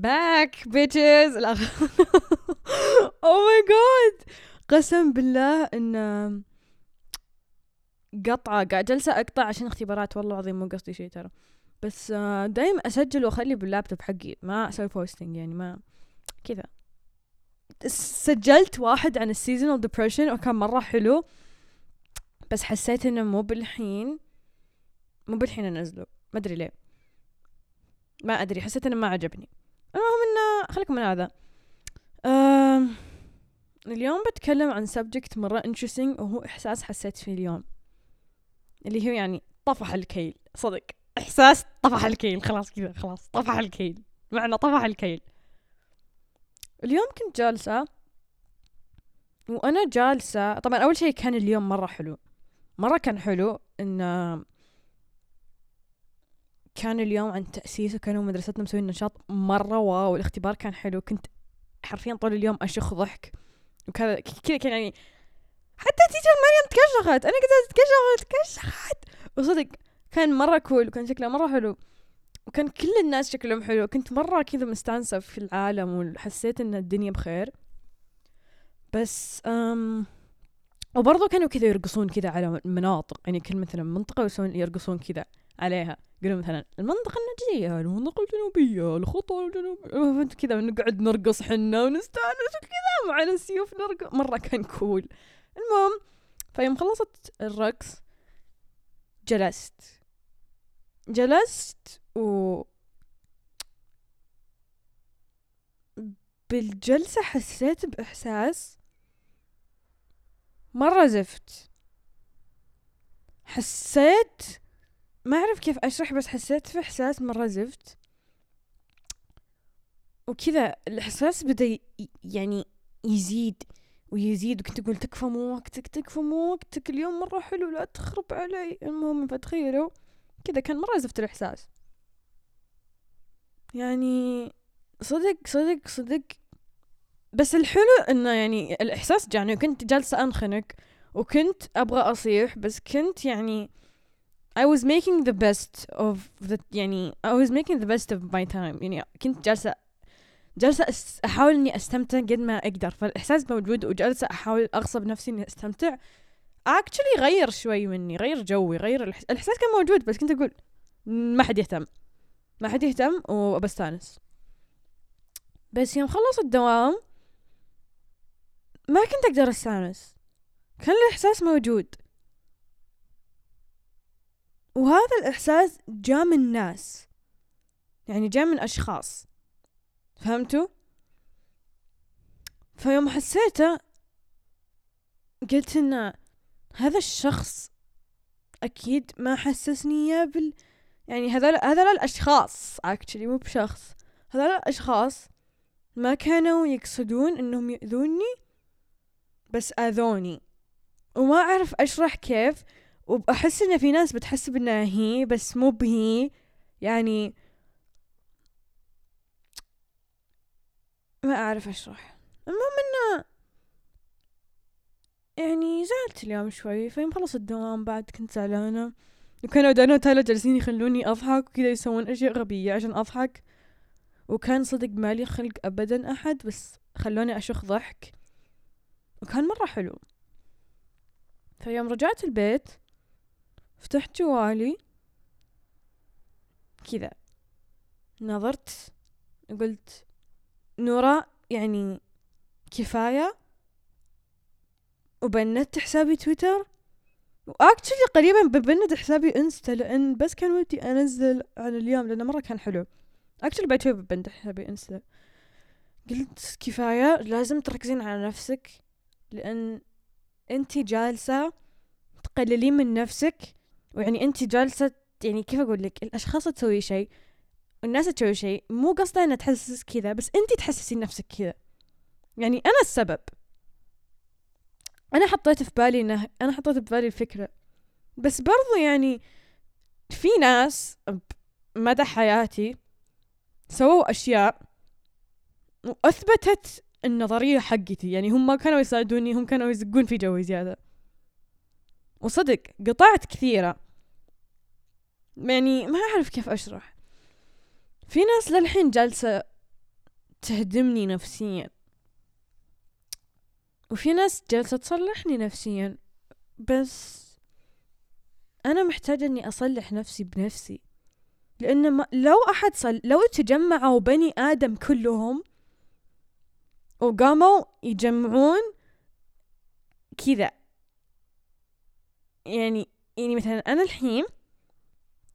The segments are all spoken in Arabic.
back bitches oh my god قسم بالله إني قطعت قاعد جالسة أقطع عشان اختبارات. والله العظيم مو قصدي شيء ترى. بس دايما أسجل وأخلي باللابتوب حقي. ما أسوي posting يعني ما كذا. سجلت واحد عن ال seasonal depression وكان مرة حلو. بس حسيت إنه مو بالحين مو بالحين أنزله. ما أدري ليه. ما أدري حسيت إنه ما عجبني. المهم إنه خليكم من هذا. أه اليوم بتكلم عن سبجكت مرة interesting وهو إحساس حسيت فيه اليوم. اللي هو يعني طفح الكيل. صدق. إحساس طفح الكيل. خلاص كذا خلاص. طفح الكيل. معنى طفح الكيل. اليوم كنت جالسة وأنا جالسة طبعا أول شيء كان اليوم مرة حلو. مرة كان حلو إن كان اليوم عن تأسيس وكانوا مدرستنا مسوين نشاط مرة واو الاختبار كان حلو. كنت حرفيا طول اليوم أشخ ضحك. وكذا كذا كان يعني حتى تيجر مريم تكشخت. أنا كنت تكشخت تكشخت. وصدق كان مرة كول وكان شكله مرة حلو. وكان كل الناس شكلهم حلو. كنت مرة كذا مستانسة في العالم وحسيت إن الدنيا بخير. بس أم وبرضه كانوا كذا يرقصون كذا على المناطق يعني كل مثلا منطقة يسوون يرقصون كذا. عليها. يقولون مثلا المنطقة النجدية المنطقة الجنوبية الخطوة الجنوبية. فهمت كذا نقعد نرقص حنا ونستأنس وكذا معنا السيوف نرقص. مرة كان كول المهم فيوم خلصت الرقص جلست. جلست و بالجلسة حسيت بإحساس مرة زفت. حسيت ما أعرف كيف أشرح بس حسيت في إحساس مرة زفت. وكذا الإحساس بدأ يعني يزيد ويزيد. وكنت أقول تكفى مو وقتك تكفى مو وقتك اليوم مرة حلو لا تخرب علي. المهم فتخيلوا كذا كان مرة زفت الإحساس. يعني صدق صدق صدق. بس الحلو إنه يعني الإحساس جاني. وكنت جالسة أنخنق وكنت أبغى أصيح بس كنت يعني I was making the best of the يعني I was making the best of my time. يعني كنت جالسة جالسة أحاول إني أستمتع قد ما أقدر. فالإحساس موجود وجالسة أحاول أغصب نفسي إني أستمتع. Actually غير شوي مني غير جوي غير الإحساس, الإحساس كان موجود بس كنت أقول ما حد يهتم. ما حد يهتم وبستانس بس يوم خلص الدوام ما كنت أقدر أستأنس. كان الإحساس موجود. وهذا الإحساس جاء من ناس يعني جاء من أشخاص فهمتوا؟ فيوم حسيته قلت إن هذا الشخص أكيد ما حسسني إياه بال يعني هذول هذول الأشخاص actually مو بشخص هذول الأشخاص ما كانوا يقصدون إنهم يؤذوني بس آذوني وما أعرف أشرح كيف وأحس إن في ناس بتحسب إنها هي بس مو بهي. يعني ما أعرف أشرح المهم إنه يعني زعلت اليوم شوي فيوم خلص الدوام بعد كنت زعلانة. وكانوا دانا وتالا جالسين يخلوني أضحك وكذا يسوون أشياء غبية عشان أضحك. وكان صدق مالي خلق أبدا أحد بس خلوني أشخ ضحك. وكان مرة حلو. فيوم رجعت البيت فتحت جوالي كذا. نظرت قلت نورا يعني كفاية. وبندت حسابي تويتر. و actually قريبا ببند حسابي انستا لأن بس كان ودي أنزل عن اليوم لأنه مرة كان حلو. actually بعد شوي ببند حسابي انستا. قلت كفاية لازم تركزين على نفسك لأن أنت جالسة تقللين من نفسك. ويعني أنت جالسة يعني كيف أقول لك؟ الأشخاص تسوي شيء والناس تسوي شيء مو قصدها إنها تحسس كذا بس انت تحسسين نفسك كذا. يعني أنا السبب. أنا حطيت في بالي إنه أنا حطيت في بالي الفكرة. بس برضو يعني في ناس مدى حياتي سووا أشياء وأثبتت النظرية حقتي. يعني هم كانوا يساعدوني هم كانوا يزقون في جوي زيادة. وصدق قطعت كثيرة. يعني ما أعرف كيف أشرح. في ناس للحين جالسة تهدمني نفسيا. وفي ناس جالسة تصلحني نفسيا. بس أنا محتاجة إني أصلح نفسي بنفسي. لأن ما لو أحد صل لو تجمعوا بني آدم كلهم وقاموا يجمعون كذا يعني يعني مثلا أنا الحين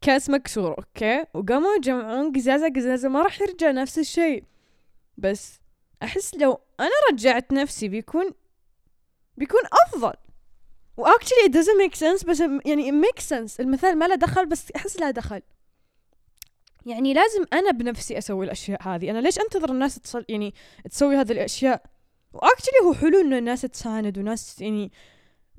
كاس مكسور okay؟ وقاموا يجمعون قزازة قزازة ما راح يرجع نفس الشيء. بس أحس لو أنا رجعت نفسي بيكون بيكون أفضل. و actually it doesn't make sense بس يعني it makes sense. المثال ما له دخل بس أحس له دخل. يعني لازم أنا بنفسي أسوي الأشياء هذه. أنا ليش أنتظر الناس تصل يعني تسوي هذه الأشياء؟ و actually هو حلو إنه الناس تساند وناس يعني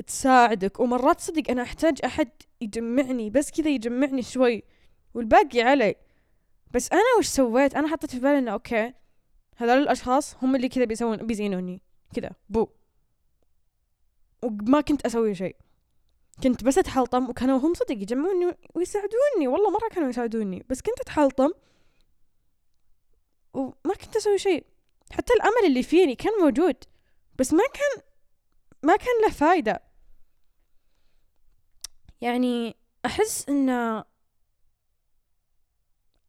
تساعدك. ومرات صدق أنا أحتاج أحد يجمعني بس كذا يجمعني شوي والباقي علي. بس أنا وش سويت؟ أنا حطيت في بالي إنه okay هذول الأشخاص هم اللي كذا بيسوون بيزينوني. كذا بو. وما كنت أسوي شيء. كنت بس أتحلطم وكانوا هم صدق يجمعوني ويساعدوني. والله مرة كانوا يساعدوني بس كنت أتحلطم وما كنت أسوي شيء. حتى الأمل اللي فيني كان موجود بس ما كان ما كان له فايدة. يعني أحس إن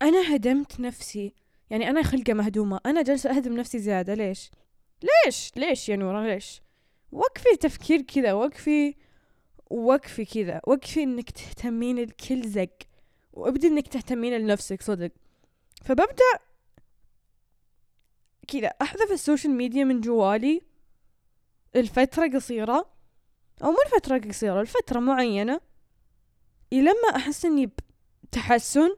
أنا هدمت نفسي يعني أنا خلقة مهدومة أنا جالسة أهدم نفسي زيادة ليش؟ ليش؟ ليش يا نورة؟ ليش؟ وقفي تفكير كذا وقفي وقفي كذا وقفي إنك تهتمين الكل زق وابدي إنك تهتمين لنفسك صدق. فببدأ كذا أحذف ال social media من جوالي الفترة قصيرة أو مو الفترة قصيرة الفترة معينة. لما أحس إني بتحسن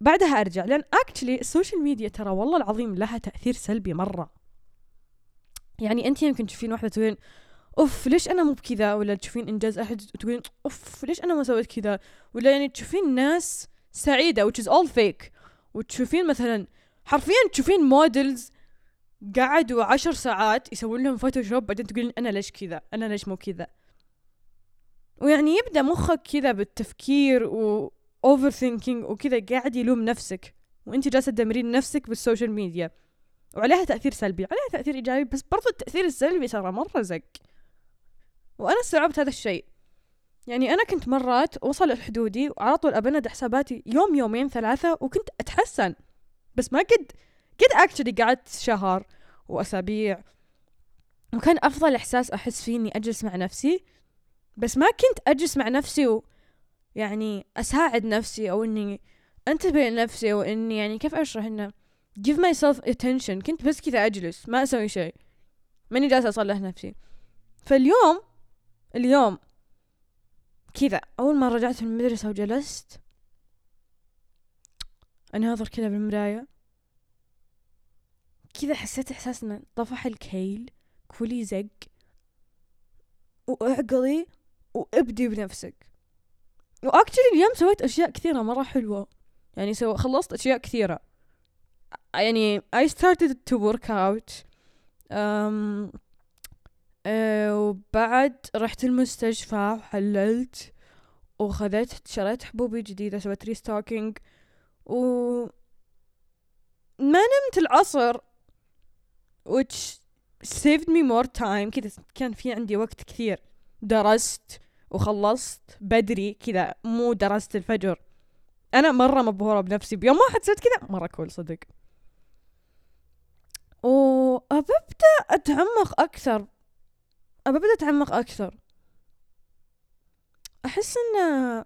بعدها أرجع. لأن actually ال social media ترى والله العظيم لها تأثير سلبي مرة. يعني أنت يمكن تشوفين واحدة تقولين أوف ليش أنا مو بكذا؟ ولا تشوفين إنجاز أحد وتقولين أوف ليش أنا ما سويت كذا؟ ولا يعني تشوفين ناس سعيدة which is all fake. وتشوفين مثلا حرفيا تشوفين models قعدوا عشر ساعات يسوون لهم Photoshop بعدين تقولين أنا ليش كذا؟ أنا ليش مو كذا؟ ويعني يبدأ مخك كذا بالتفكير و overthinking وكذا قاعد يلوم نفسك وانت جالسة تدمرين نفسك بال social media وعليها تأثير سلبي عليها تأثير إيجابي بس برضو التأثير السلبي ترى مرة زق. وأنا استوعبت هذا الشيء. يعني أنا كنت مرات وصل حدودي وعلى طول أبند حساباتي يوم يومين ثلاثة وكنت أتحسن. بس ما قد قد اكشلي قعدت شهر وأسابيع. وكان أفضل إحساس أحس فيه إني أجلس مع نفسي بس ما كنت أجلس مع نفسي و يعني أساعد نفسي أو إني أنتبه لنفسي وإني يعني كيف أشرح إنه give myself attention. كنت بس كذا أجلس ما أسوي شيء. ماني جالسة أصلح نفسي. فاليوم اليوم كذا. أول ما رجعت من المدرسة وجلست أناظر كذا بالمراية. كذا حسيت إحساس إنه طفح الكيل كلي زق واعقلي. وابدي بنفسك. واكشلي اليوم سويت أشياء كثيرة مرة حلوة. يعني سو خلصت أشياء كثيرة. يعني I started to work out. um, uh, وبعد رحت المستشفى وحللت. وخذت شريت حبوبي جديدة سويت restocking و ما نمت العصر which saved me more time. كذا كان في عندي وقت كثير. درست وخلصت بدري كذا مو درست الفجر. أنا مرة مبهورة بنفسي بيوم واحد سويت كذا مرة كول صدق. وأببدأ أتعمق أكثر. أببدأ أتعمق أكثر. أحس إنه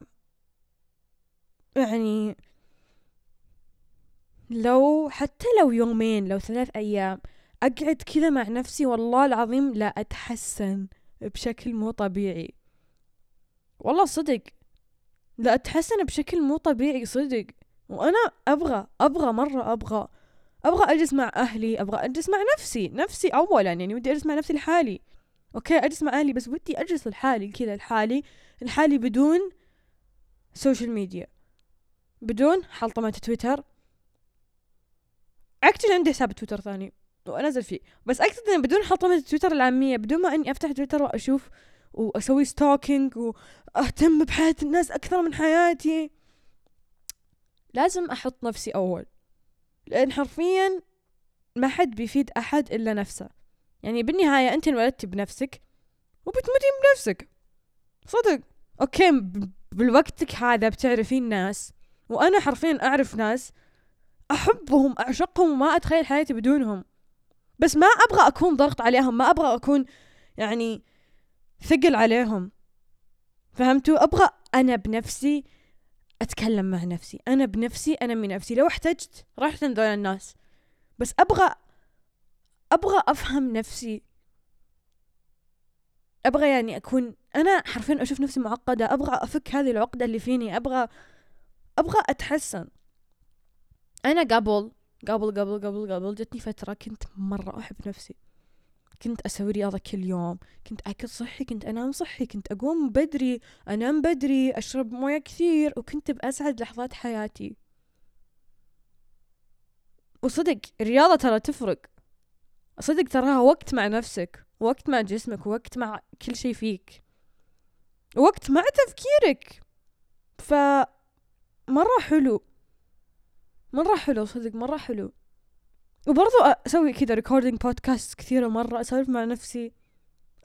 يعني لو حتى لو يومين لو ثلاث أيام أقعد كذا مع نفسي والله العظيم لا أتحسن. بشكل مو طبيعي. والله صدق. لا أتحسن بشكل مو طبيعي صدق. وأنا أبغى أبغى مرة أبغى أبغى أجلس مع أهلي أبغى أجلس مع نفسي نفسي اولا يعني ودي أجلس مع نفسي لحالي. okay أجلس مع أهلي بس ودي أجلس لحالي كذا لحالي لحالي بدون social media بدون حلطمة تويتر. اكتب عندي حساب تويتر ثاني. وانزل فيه. بس اقصد بدون حلطمة تويتر العامية بدون ما إني أفتح تويتر وأشوف وأسوي stalking وأهتم بحياة الناس أكثر من حياتي. لازم أحط نفسي أول لأن حرفيا ما حد بيفيد أحد إلا نفسه. يعني بالنهاية أنت انولدتي بنفسك وبتموتين بنفسك صدق. okay ب- بالوقتك هذا بتعرفين ناس وأنا حرفيا أعرف ناس أحبهم أعشقهم وما أتخيل حياتي بدونهم. بس ما أبغى أكون ضغط عليهم ما أبغى أكون يعني ثقل عليهم. فهمتوا؟ أبغى أنا بنفسي أتكلم مع نفسي. أنا بنفسي أنمي نفسي. لو احتجت رحت عند ذول الناس. بس أبغى أبغى أفهم نفسي. أبغى يعني أكون أنا حرفيا أشوف نفسي معقدة. أبغى أفك هذه العقدة اللي فيني. أبغى أبغى أتحسن. أنا قبل قبل قبل قبل قبل جتني فترة كنت مرة أحب نفسي. كنت أسوي رياضة كل يوم كنت أكل صحي كنت أنام صحي كنت أقوم بدري أنام بدري أشرب موية كثير وكنت بأسعد لحظات حياتي. وصدق الرياضة ترى تفرق. صدق تراها وقت مع نفسك وقت مع جسمك وقت مع كل شيء فيك. وقت مع تفكيرك. ف مرة حلو. مرة حلو صدق مرة حلو. وبرضو أسوي كذا ريكوردينج بودكاست كثيرة مرة أسولف مع نفسي.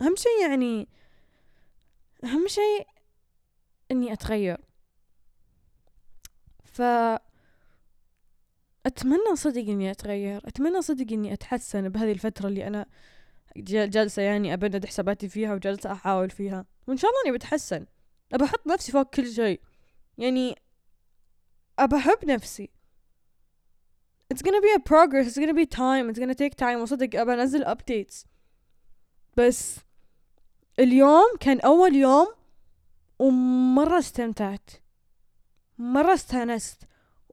أهم شيء يعني أهم شيء إني أتغير. ف أتمنى صدق إني أتغير أتمنى صدق إني أتحسن بهذه الفترة اللي أنا جالسة يعني أبند حساباتي فيها وجالسة أحاول فيها. وإن شاء الله إني بتحسن. أبى أحط نفسي فوق كل شيء يعني أبى أحب نفسي. It's gonna be a progress. It's gonna be time. It's gonna take time. وصدق أبى أنزل updates. بس اليوم كان أول يوم ومرة استمتعت. مرة استأنست.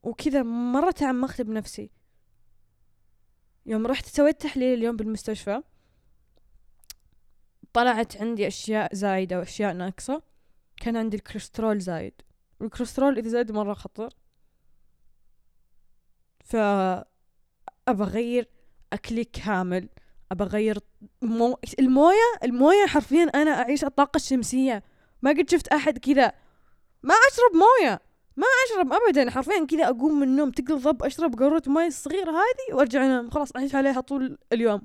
وكذا مرة تعمقت بنفسي. يوم رحت سويت تحليل اليوم بالمستشفى. طلعت عندي أشياء زايدة وأشياء ناقصة. كان عندي الكوليسترول زايد. والكوليسترول إذا زاد مرة خطر. ف أبى أغير أكلي كامل. أبى أغير مو... الموية الموية حرفيا أنا أعيش الطاقة الشمسية. ما قد شفت أحد كذا ما أشرب موية. ما أشرب أبدا. حرفيا كذا أقوم من النوم تقل ضب أشرب قارورة ماي الصغيرة هذه وأرجع أنام. خلاص أعيش عليها طول اليوم.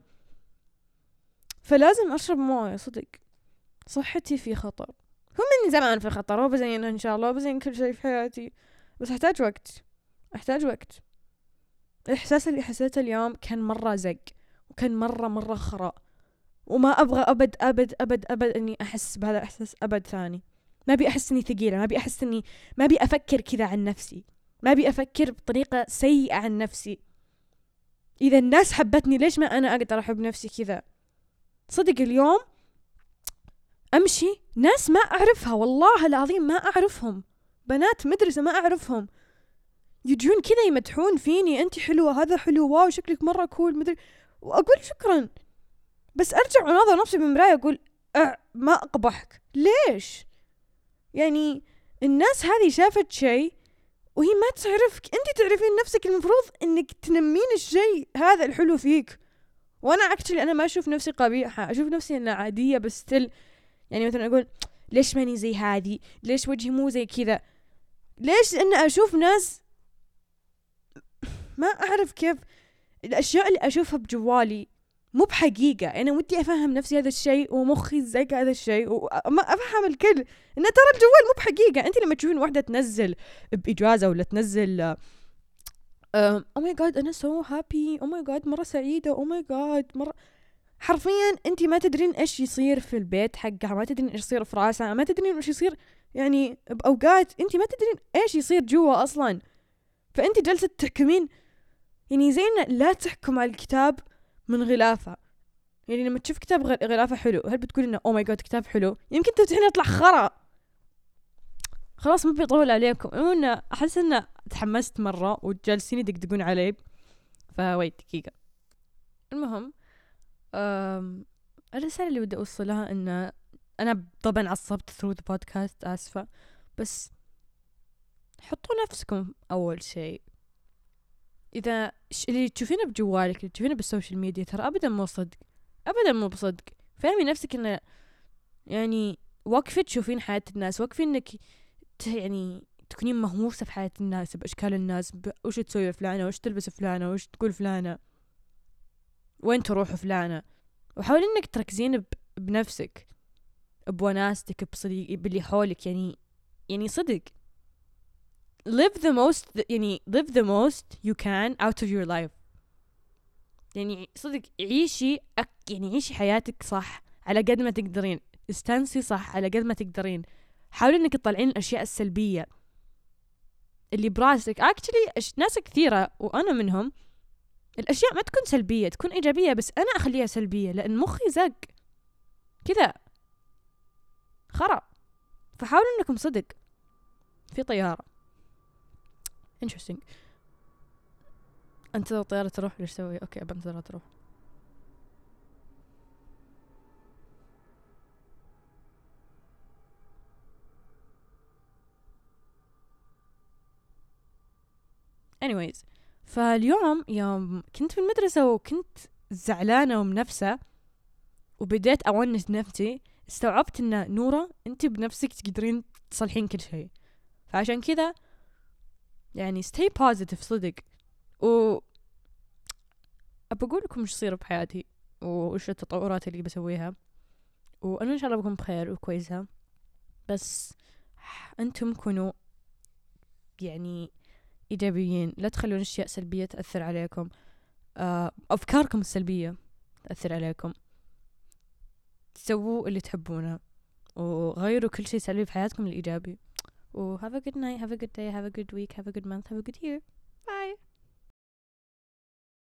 فلازم أشرب موية صدق. صحتي في خطر. هو من زمان في خطر وبزين إن شاء الله وبزين كل شيء في حياتي. بس أحتاج وقت. أحتاج وقت. الإحساس اللي حسيته اليوم كان مرة زق وكان مرة مرة خراء وما أبغى أبد أبد أبد أبد إني أحس بهذا الإحساس أبد ثاني. ما أبي أحس إني ثقيلة ما أبي أحس إني ما أبي أفكر كذا عن نفسي. ما أبي أفكر بطريقة سيئة عن نفسي. إذا الناس حبتني ليش ما أنا أقدر أحب نفسي كذا؟ صدق اليوم أمشي ناس ما أعرفها والله العظيم ما أعرفهم. بنات مدرسة ما أعرفهم. يجون كذا يمدحون فيني انت حلوة هذا حلو واو شكلك مرة كول مدري. وأقول شكرا. بس أرجع واناظر نفسي بالمرايه أقول أه ما أقبحك. ليش؟ يعني الناس هذه شافت شيء وهي ما تعرفك. انت تعرفين نفسك المفروض إنك تنمين الشيء هذا الحلو فيك. وأنا اكشلي أنا ما أشوف نفسي قبيحة أشوف نفسي إنها عادية بس تل يعني مثلا أقول ليش ماني زي هذه؟ ليش وجهي مو زي كذا؟ ليش ان أشوف ناس ما أعرف كيف الأشياء اللي أشوفها بجوالي مو بحقيقة. أنا ودي أفهم نفسي هذا الشيء ومخي زق هذا الشيء وما أفهم الكل. إن ترى الجوال مو بحقيقة. أنت لما تشوفين واحدة تنزل بإجازة ولا تنزل oh my God أنا so happy oh my God مرة سعيدة. oh my God مرة. حرفيا أنت ما تدرين إيش يصير في البيت حقها ما تدرين إيش يصير في راسها ما تدرين إيش يصير يعني بأوقات أنت ما تدرين إيش يصير جوا أصلا. فأنت جالسه تحكمين يعني زي لا تحكم على الكتاب من غلافة. يعني لما تشوف كتاب غلافة حلو هل بتقول إنه oh my God كتاب حلو؟ يمكن تفتحين يطلع خرا. خلاص ما بيطول عليكم. المهم أحس إنه تحمست مرة وجالسين يدقدقون علي. ف wait دقيقة. المهم الرسالة اللي بدي أوصلها إن أنا طبعا عصبت through the podcast آسفة. بس حطوا نفسكم أول شيء. إذا اللي تشوفينه بجوالك اللي تشوفينه بالسوشيال ميديا ترى ابدا مو صدق ابدا مو بصدق. فهمي نفسك إنه يعني وقفي تشوفين حياة الناس وقفي إنك يعني تكونين مهووسة في حياة الناس بأشكال الناس وش تسوي فلانة وش تلبس فلانة وش تقول فلانة وين تروح فلانة. وحاولي إنك تركزين. بنفسك بوناستك بصديق باللي حولك يعني يعني صدق. Live the most يعني live the most you can out of your life. يعني صدق عيشي أك يعني عيشي حياتك صح على قد ما تقدرين. استانسي صح على قد ما تقدرين. حاولي إنك تطلعين الأشياء السلبية اللي براسك. اكشلي ناس كثيرة وأنا منهم الأشياء ما تكون سلبية تكون إيجابية بس أنا أخليها سلبية لأن مخي زق. كذا. خرا. فحاولوا إنكم صدق في طيارة. Interesting. انتظر الطيارة تروح ليش سوي أوكي بنتظرها تروح anyways فاليوم يوم كنت في المدرسة وكنت زعلانة ومنفسة وبديت أونس نفسي. استوعبت إن نورة أنت بنفسك تقدرين تصلحين كل شيء. فعشان كذا يعني stay positive صدق. و أبقول لكم إيش يصير بحياتي وإيش التطورات اللي بسويها. وأنا إن شاء الله بكون بخير وكويسة. بس أنتم كونوا يعني إيجابيين. لا تخلون أشياء سلبية تأثر عليكم. آه، أفكاركم السلبية تأثر عليكم. سووا اللي تحبونه. وغيروا كل شيء سلبي في حياتكم الإيجابي. و have a good night have a good day have a good week have a good month have a good year. Bye